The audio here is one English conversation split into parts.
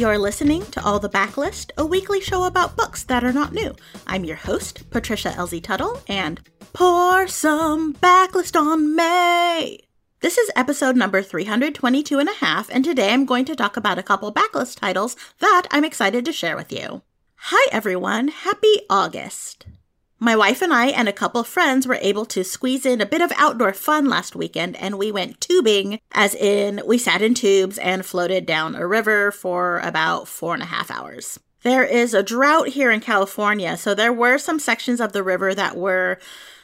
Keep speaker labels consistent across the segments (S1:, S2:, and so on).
S1: You're listening to All the Backlist, a weekly show about books that are not new. I'm your host, Patricia Elzie Tuttle, and pour some backlist on me. This is episode number 322 and a half, and today I'm going to talk about a couple backlist titles that I'm excited to share with you. Hi everyone, happy August. My wife and I and a couple friends were able to squeeze in a bit of outdoor fun last weekend and we went tubing, as in we sat in tubes and floated down a river for about four and a half hours. There is a drought here in California, so there were some sections of the river that were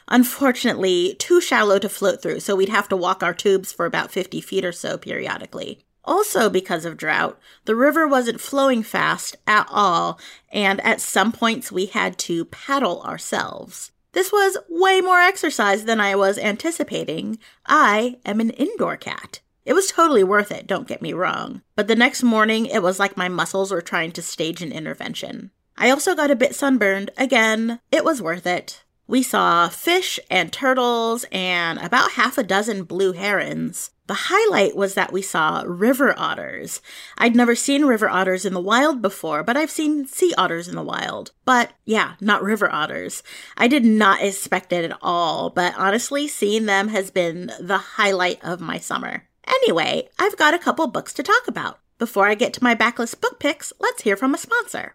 S1: unfortunately too shallow to float through, so we'd have to walk our tubes for about 50 feet or so periodically. Also, because of drought, the river wasn't flowing fast at all, and at some points we had to paddle ourselves. This was way more exercise than I was anticipating. I am an indoor cat. It was totally worth it, don't get me wrong. But the next morning, it was like my muscles were trying to stage an intervention. I also got a bit sunburned. Again, it was worth it. We saw fish and turtles and about half a dozen blue herons. The highlight was that we saw river otters. I'd never seen river otters in the wild before, but I've seen sea otters in the wild. But yeah, not river otters. I did not expect it at all, but honestly, seeing them has been the highlight of my summer. Anyway, I've got a couple books to talk about. Before I get to my backlist book picks, let's hear from a sponsor.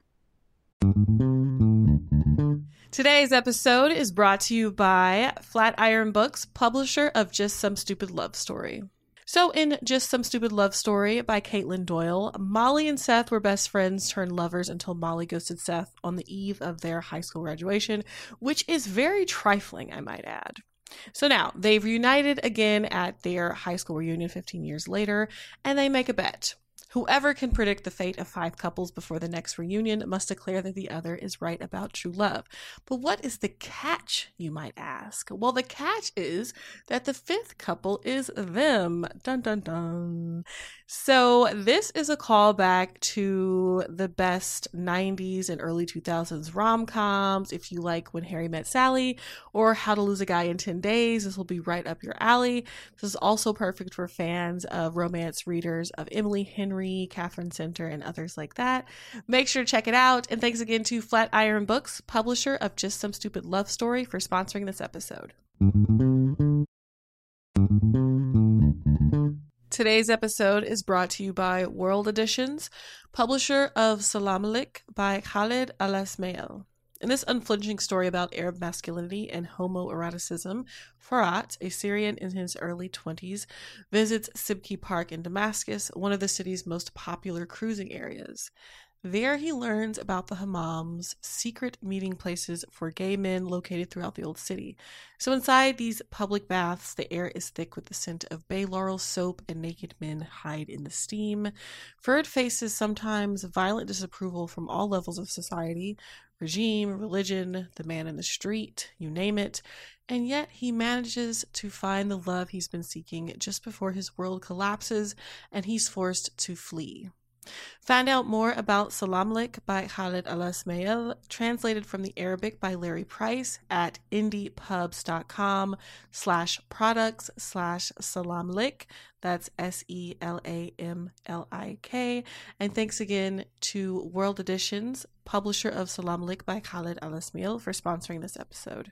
S2: Today's episode is brought to you by Flatiron Books, publisher of Just Some Stupid Love Story. So, in Just Some Stupid Love Story by Katelyn Doyle, Molly and Seth were best friends turned lovers until Molly ghosted Seth on the eve of their high school graduation, which is very trifling, I might add. So now they've reunited again at their high school reunion 15 years later, and they make a bet. Whoever can predict the fate of five couples before the next reunion must declare that the other is right about true love. But what is the catch, you might ask? Well, the catch is that the fifth couple is them. Dun dun dun. So, this is a callback to the best 90s and early 2000s rom coms. If you like When Harry Met Sally or How to Lose a Guy in 10 Days, this will be right up your alley. This is also perfect for fans of romance readers of Emily Henry, Katherine Center, and others like that. Make sure to check it out. And thanks again to Flatiron Books, publisher of Just Some Stupid Love Story, for sponsoring this episode. Today's episode is brought to you by World Editions, publisher of Selamlik by Khaled Alesmael. In this unflinching story about Arab masculinity and homoeroticism, Furat, a Syrian in his early 20s, visits Sibki Park in Damascus, one of the city's most popular cruising areas. There he learns about the hammams, secret meeting places for gay men located throughout the old city. So inside these public baths, the air is thick with the scent of bay laurel soap and naked men hide in the steam. Ferd faces sometimes violent disapproval from all levels of society, regime, religion, the man in the street, you name it. And yet he manages to find the love he's been seeking just before his world collapses and he's forced to flee. Find out more about Selamlik by Khaled Alesmael, translated from the Arabic by Leri Price at indiepubs.com slash products slash Selamlik. That's S E L A M L I K. And thanks again to World Editions, publisher of Selamlik by Khaled Alesmael, for sponsoring this episode.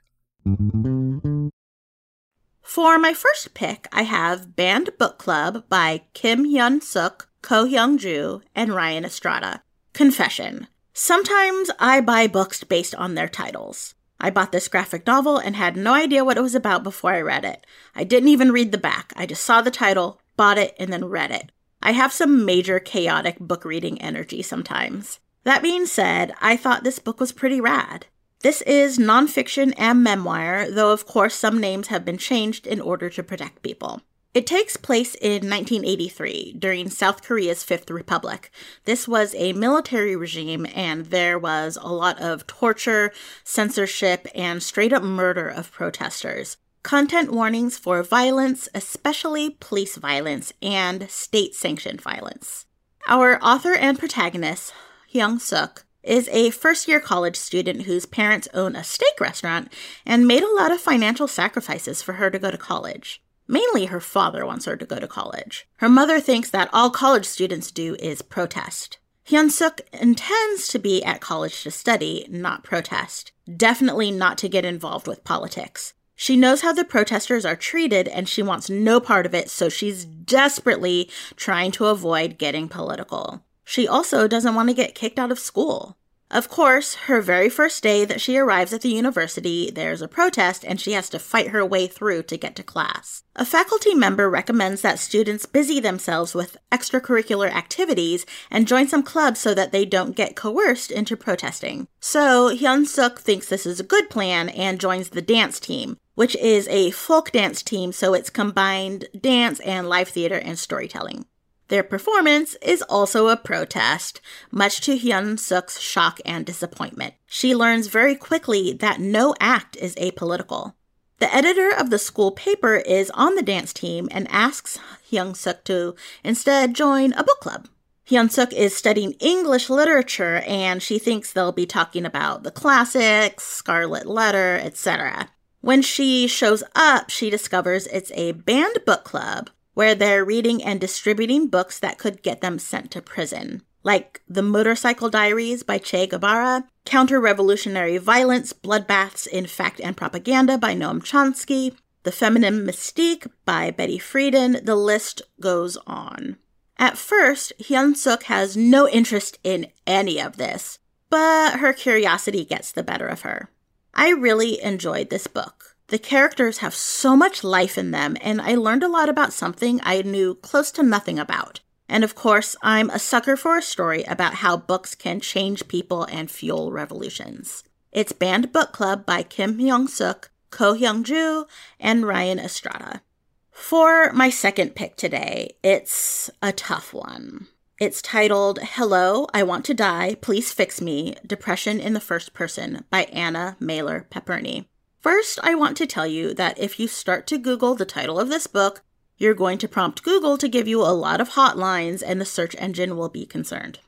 S1: For my first pick, I have Banned Book Club by Kim Hyun Sook, Ko Hyung Ju, and Ryan Estrada. Confession. Sometimes I buy books based on their titles. I bought this graphic novel and had no idea what it was about before I read it. I didn't even read the back. I just saw the title, bought it, and then read it. I have some major chaotic book reading energy sometimes. That being said, I thought this book was pretty rad. This is nonfiction and memoir, though of course some names have been changed in order to protect people. It takes place in 1983 during South Korea's Fifth Republic. This was a military regime, and there was a lot of torture, censorship, and straight up murder of protesters. Content warnings for violence, especially police violence and state sanctioned violence. Our author and protagonist, Hyun Sook, is a first year college student whose parents own a steak restaurant and made a lot of financial sacrifices for her to go to college. Mainly, her father wants her to go to college. Her mother thinks that all college students do is protest. Hyun Sook intends to be at college to study, not protest. Definitely not to get involved with politics. She knows how the protesters are treated and she wants no part of it, so she's desperately trying to avoid getting political. She also doesn't want to get kicked out of school. Of course, her very first day that she arrives at the university, there's a protest and she has to fight her way through to get to class. A faculty member recommends that students busy themselves with extracurricular activities and join some clubs so that they don't get coerced into protesting. So, Hyun Sook thinks this is a good plan and joins the dance team, which is a folk dance team, so it's combined dance and live theater and storytelling. Their performance is also a protest, much to Hyun Sook's shock and disappointment. She learns very quickly that no act is apolitical. The editor of the school paper is on the dance team and asks Hyun Sook to instead join a book club. Hyun Sook is studying English literature and she thinks they'll be talking about the classics, Scarlet Letter, etc. When she shows up, she discovers it's a banned book club where they're reading and distributing books that could get them sent to prison, like The Motorcycle Diaries by Che Guevara, Counter Revolutionary Violence Bloodbaths in Fact and Propaganda by Noam Chomsky, The Feminine Mystique by Betty Friedan, the list goes on. At first, Hyun Sook has no interest in any of this, but her curiosity gets the better of her. I really enjoyed this book. The characters have so much life in them, and I learned a lot about something I knew close to nothing about. And of course, I'm a sucker for a story about how books can change people and fuel revolutions. It's Banned Book Club by Kim Hyun Sook, Ko Hyung Ju, and Ryan Estrada. For my second pick today, it's a tough one. It's titled Hello, I Want to Die, Please Fix Me Depression in the First Person by Anna Mehler Paperny. First, I want to tell you that if you start to Google the title of this book, you're going to prompt Google to give you a lot of hotlines and the search engine will be concerned.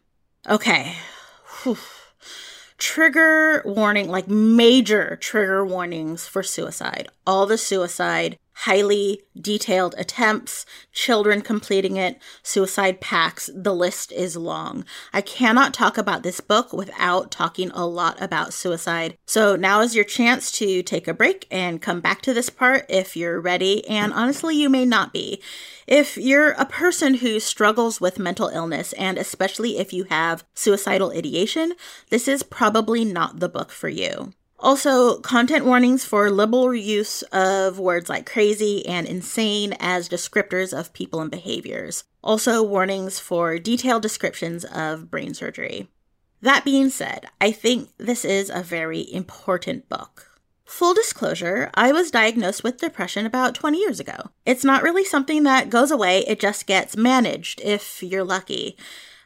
S1: Okay. Whew. Trigger warning, like major trigger warnings for suicide. All the suicide highly detailed attempts, children completing it, suicide pacts. The list is long. I cannot talk about this book without talking a lot about suicide. So now is your chance to take a break and come back to this part if you're ready. And honestly, you may not be. If you're a person who struggles with mental illness, and especially if you have suicidal ideation, this is probably not the book for you. Also, content warnings for liberal use of words like crazy and insane as descriptors of people and behaviors. Also, warnings for detailed descriptions of brain surgery. That being said, I think this is a very important book. Full disclosure, I was diagnosed with depression about 20 years ago. It's not really something that goes away, it just gets managed if you're lucky.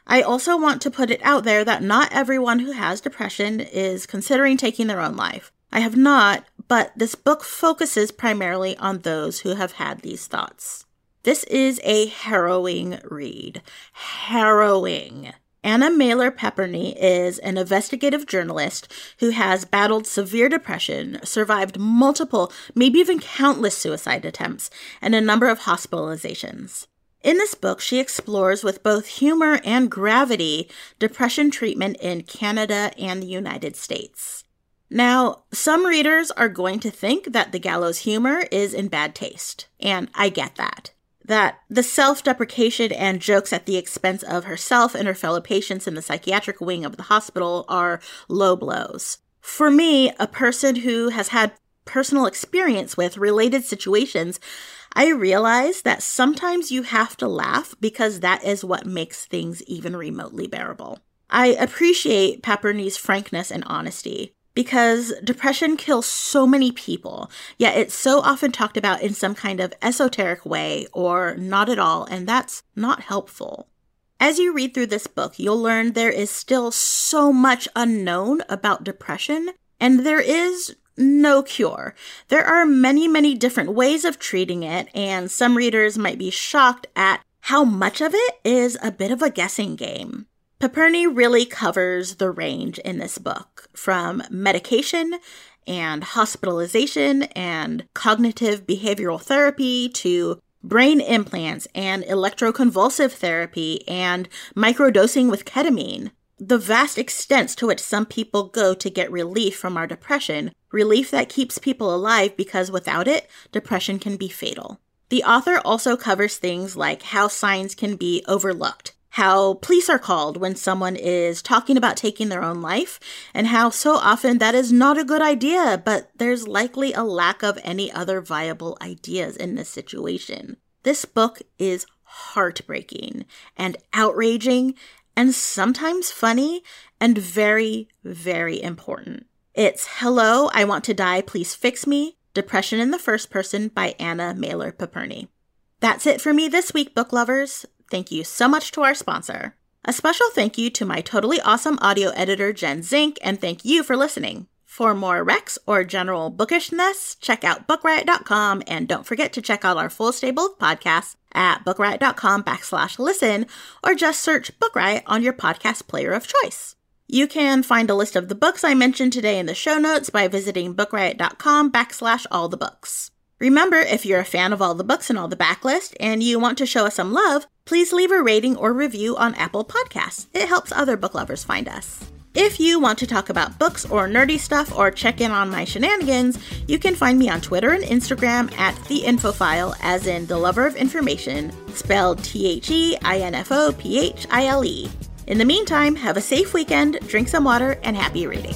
S1: I also want to put it out there that not everyone who has depression is considering taking their own life. I have not, but this book focuses primarily on those who have had these thoughts. This is a harrowing read. Harrowing. Anna Mehler Paperny is an investigative journalist who has battled severe depression, survived multiple, maybe even countless suicide attempts, and a number of hospitalizations. In this book, she explores with both humor and gravity depression treatment in Canada and the United States. Now, some readers are going to think that the gallows humor is in bad taste, and I get that. That the self deprecation and jokes at the expense of herself and her fellow patients in the psychiatric wing of the hospital are low blows. For me, a person who has had personal experience with related situations, I realize that sometimes you have to laugh because that is what makes things even remotely bearable. I appreciate Paperny's frankness and honesty because depression kills so many people, yet it's so often talked about in some kind of esoteric way or not at all, and that's not helpful. As you read through this book, you'll learn there is still so much unknown about depression, and there is no cure. There are many, many different ways of treating it, and some readers might be shocked at how much of it is a bit of a guessing game. Paperny really covers the range in this book from medication and hospitalization and cognitive behavioral therapy to brain implants and electroconvulsive therapy and microdosing with ketamine. The vast extents to which some people go to get relief from our depression, relief that keeps people alive because without it, depression can be fatal. The author also covers things like how signs can be overlooked how police are called when someone is talking about taking their own life, and how so often that is not a good idea, but there's likely a lack of any other viable ideas in this situation. This book is heartbreaking and outraging and sometimes funny and very, very important. It's Hello, I Want to Die, Please Fix Me Depression in the First Person by Anna Mehler Paperny. That's it for me this week, book lovers. Thank you so much to our sponsor. A special thank you to my totally awesome audio editor, Jen Zink, and thank you for listening. For more recs or general bookishness, check out bookriot.com and don't forget to check out our full stable of podcasts at bookriot.com backslash listen or just search Book Riot on your podcast player of choice. You can find a list of the books I mentioned today in the show notes by visiting bookriot.com backslash all the books. Remember, if you're a fan of all the books and all the backlist and you want to show us some love, please leave a rating or review on Apple Podcasts. It helps other book lovers find us. If you want to talk about books or nerdy stuff or check in on my shenanigans, you can find me on Twitter and Instagram at the Infophile, as in the lover of information, spelled T H E I N F O P H I L E. In the meantime, have a safe weekend, drink some water, and happy reading.